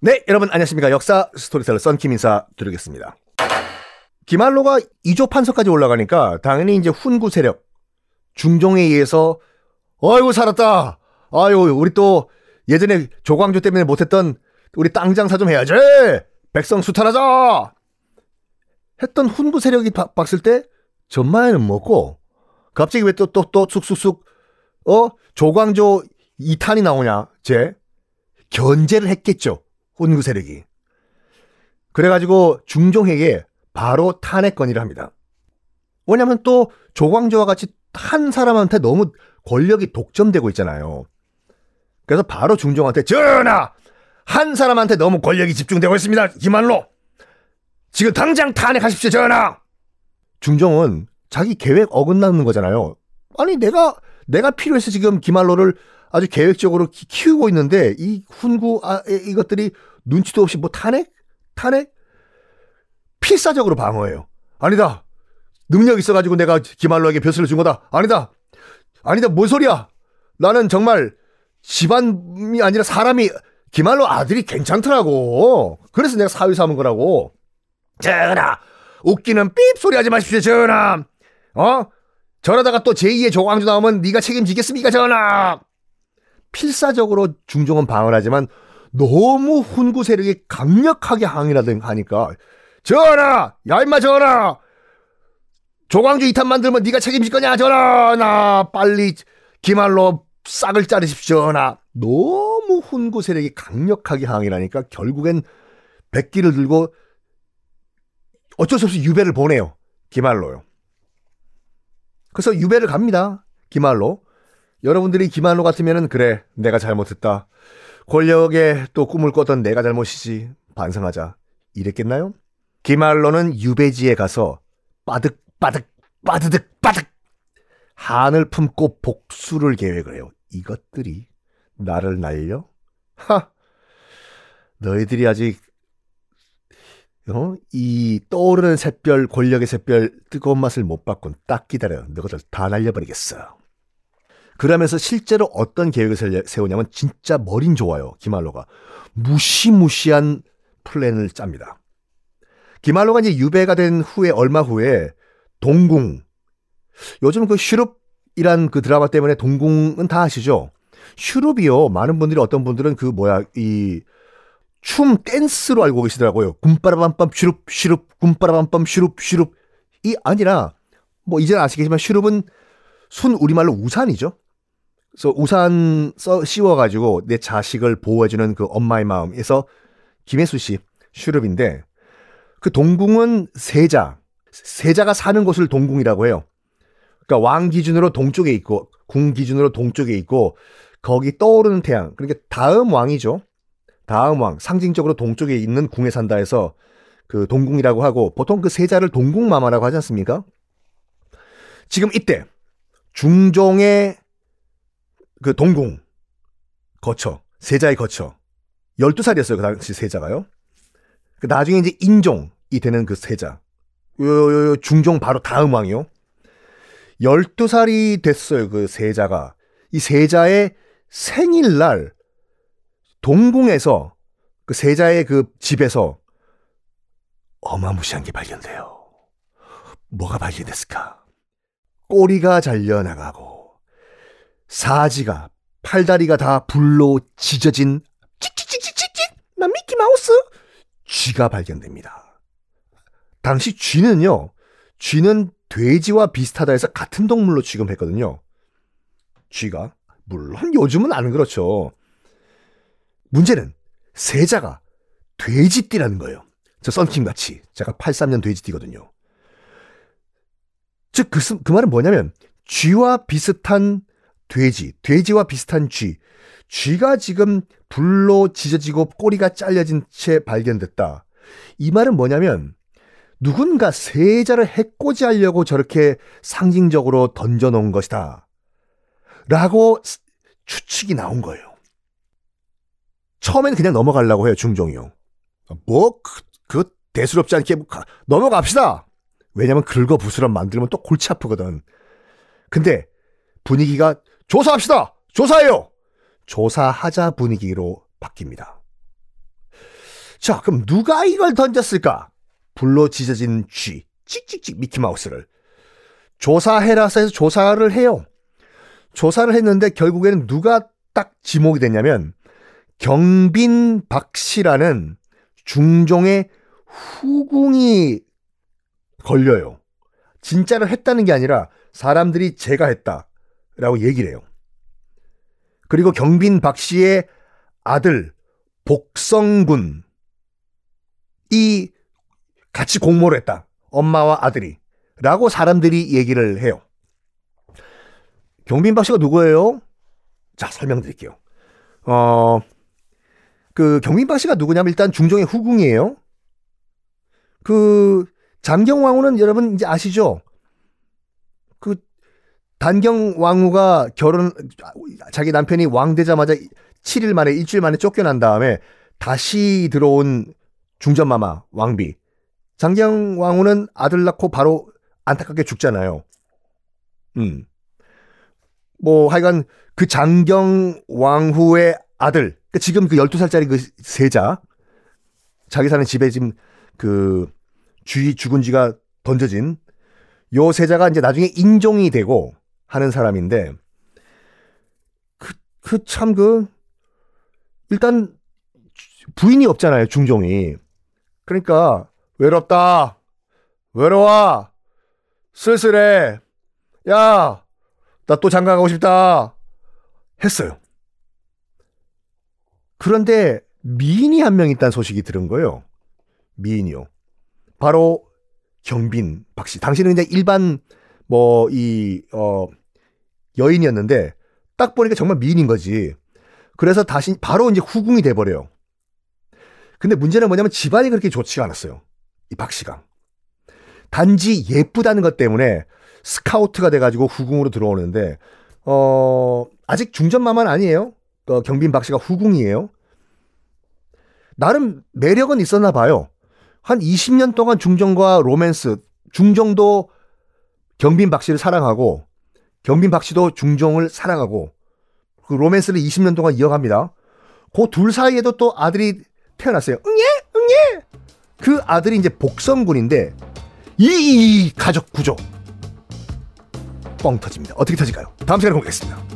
네, 여러분 안녕하십니까. 역사 스토리텔러 썬킴 인사 드리겠습니다. 김안로가 이조 판서까지 올라가니까 당연히 이제 훈구 세력, 중종에 의해서 아이고 살았다. 아유 우리 또 예전에 조광조 때문에 못했던 우리 땅 장사 좀 해야지. 백성 수탈하자. 했던 훈구 세력이 바, 박을 때 전마에는 먹고 갑자기 왜 또 또 또 쑥쑥쑥 어 조광조 2탄이 나오냐 제 견제를 했겠죠 훈구 세력이 그래가지고 중종에게 바로 탄핵 건의를 합니다. 왜냐하면 또 조광조와 같이 한 사람한테 너무 권력이 독점되고 있잖아요. 그래서 바로 중종한테 전하 한 사람한테 너무 권력이 집중되고 있습니다. 김한로 지금 당장 탄핵하십시오 전하. 중종은 자기 계획 어긋나는 거잖아요. 아니 내가 내가 필요해서 지금 김한로를 아주 계획적으로 키, 우고 있는데 이 훈구 아, 이것들이 눈치도 없이 뭐 탄핵 탄핵 필사적으로 방어해요. 아니다. 능력 있어가지고 내가 김한로에게 벼슬을 준 거다. 아니다. 아니다. 뭔 소리야. 나는 정말 집안이 아니라 사람이 김한로 아들이 괜찮더라고. 그래서 내가 사위 삼은 거라고. 전하, 웃기는 삐 소리 하지 마십시오, 전하. 어? 저러다가 또 제2의 조광주 나오면 네가 책임지겠습니까, 전하? 필사적으로 중종은 방어를 하지만 너무 훈구 세력이 강력하게 항의라든 하니까 전하, 야 임마 전하, 조광주 이탄 만들면 네가 책임질 거냐, 전하. 나 빨리 기말로 싹을 자르십시오, 전하. 너무 훈구 세력이 강력하게 항의라니까 결국엔 백기를 들고 어쩔 수 없이 유배를 보내요. 기말로요. 그래서 유배를 갑니다. 기말로. 여러분들이 기말로 같으면은 그래 내가 잘못했다. 권력에 또 꿈을 꿨던 내가 잘못이지. 반성하자. 이랬겠나요? 기말로는 유배지에 가서 빠득 빠득 빠드득 빠득 한을 품고 복수를 계획을 해요. 이것들이 나를 날려? 하! 너희들이 아직 어? 이 떠오르는 샛별, 권력의 샛별 뜨거운 맛을 못 받곤 딱 기다려. 너희들 다 날려버리겠어. 그러면서 실제로 어떤 계획을 세우냐면 진짜 머린 좋아요. 기말로가 무시무시한 플랜을 짭니다. 기말로가 이제 유배가 된 후에 얼마 후에 동궁 요즘 그 슈룹이란 그 드라마 때문에 동궁은 다 아시죠? 슈룹이요. 많은 분들이 어떤 분들은 그 뭐야 이 춤 댄스로 알고 계시더라고요. 굼빠라밤빰 슈룹 슈룹 굼빠라밤빰 슈룹 슈룹 이 아니라 뭐 이제는 아시겠지만 슈룹은 순 우리말로 우산이죠. 그래서 우산 써 씌워가지고 내 자식을 보호해주는 그 엄마의 마음에서 김혜수 씨 슈룹인데 그 동궁은 세자 세자가 사는 곳을 동궁이라고 해요. 그러니까 왕 기준으로 동쪽에 있고 궁 기준으로 동쪽에 있고 거기 떠오르는 태양 그러니까 다음 왕이죠. 다음 왕 상징적으로 동쪽에 있는 궁에 산다 해서 그 동궁이라고 하고 보통 그 세자를 동궁마마라고 하지 않습니까? 지금 이때 중종의 그 동궁 거처 세자의 거처 12살이었어요 그 당시 세자가요. 그 나중에 이제 인종이 되는 그 세자 요, 요, 요 중종 바로 다음 왕이요. 12살이 됐어요 그 세자가 이 세자의 생일날 동궁에서 그 세자의 그 집에서 어마무시한 게 발견돼요. 뭐가 발견됐을까? 꼬리가 잘려나가고 사지가 팔다리가 다 불로 찢어진 찌찌찌찌찌찌 나 미키 마우스 쥐가 발견됩니다. 당시 쥐는요. 쥐는 돼지와 비슷하다 해서 같은 동물로 취급했거든요. 쥐가 물론 요즘은 안 그렇죠. 문제는 세자가 돼지띠라는 거예요. 저 썬킴같이. 제가 83년 돼지띠거든요. 즉, 그, 그 말은 뭐냐면, 쥐와 비슷한 돼지, 돼지와 비슷한 쥐. 쥐가 지금 불로 지져지고 꼬리가 잘려진 채 발견됐다. 이 말은 뭐냐면, 누군가 세자를 해코지하려고 저렇게 상징적으로 던져놓은 것이다. 라고 추측이 나온 거예요. 처음에는 그냥 넘어가려고 해요, 중종이요. 뭐, 그, 그 대수롭지 않게 뭐 넘어갑시다! 왜냐면 긁어 부스럼 만들면 또 골치 아프거든. 근데 분위기가 조사합시다! 조사해요! 조사하자 분위기로 바뀝니다. 자, 그럼 누가 이걸 던졌을까? 불로 지져진 쥐, 찍찍찍 미키마우스를. 조사해라서 해서 조사를 해요. 조사를 했는데 결국에는 누가 딱 지목이 됐냐면 경빈 박 씨라는 중종의 후궁이 걸려요. 진짜로 했다는 게 아니라 사람들이 제가 했다라고 얘기를 해요. 그리고 경빈 박 씨의 아들 복성군 이 같이 공모를 했다. 엄마와 아들이. 라고 사람들이 얘기를 해요. 경빈 박 씨가 누구예요? 자, 설명드릴게요. 어, 그 경빈 박 씨가 누구냐면 일단 중종의 후궁이에요. 그 장경 왕후는 여러분 이제 아시죠? 그 단경 왕후가 결혼 자기 남편이 왕 되자마자 7일 만에 일주일 만에 쫓겨난 다음에 다시 들어온 중전마마 왕비 장경 왕후는 아들 낳고 바로 안타깝게 죽잖아요. 음. 뭐 하여간 그 장경 왕후의 아들 그러니까 지금 그 12살짜리 그 세자 자기 사는 집에 지금 그 주위 죽은 쥐가 던져진 요 세자가 이제 나중에 인종이 되고 하는 사람인데 그그참그 일단 부인이 없잖아요 중종이. 그러니까 외롭다 외로워 쓸쓸해. 야 나 또 장가 가고 싶다. 했어요 그런데 미인이 한 명 있다는 소식이 들은 거예요. 미인이요. 바로 경빈 박 씨. 당신은 이제 일반 뭐 이 어 여인이었는데 딱 보니까 정말 미인인 거지. 그래서 다시 바로 이제 후궁이 돼 버려요. 근데 문제는 뭐냐면 집안이 그렇게 좋지가 않았어요. 이 박 씨가. 단지 예쁘다는 것 때문에 스카우트가 돼 가지고 후궁으로 들어오는데 어 아직 중전마만 아니에요 어, 경빈 박씨가 후궁이에요 나름 매력은 있었나 봐요 한 20년 동안 중정과 로맨스, 중정도 경빈 박 씨를 사랑하고 경빈 박 씨도 중종을 사랑하고 그 로맨스를 20년 동안 이어갑니다. 그 둘 사이에도 또 아들이 태어났어요. 응예, 응예. 그 아들이 이제 복성군인데 이, 이 가족 구조 뻥 터집니다. 어떻게 터질까요? 다음 시간에 공개하겠습니다.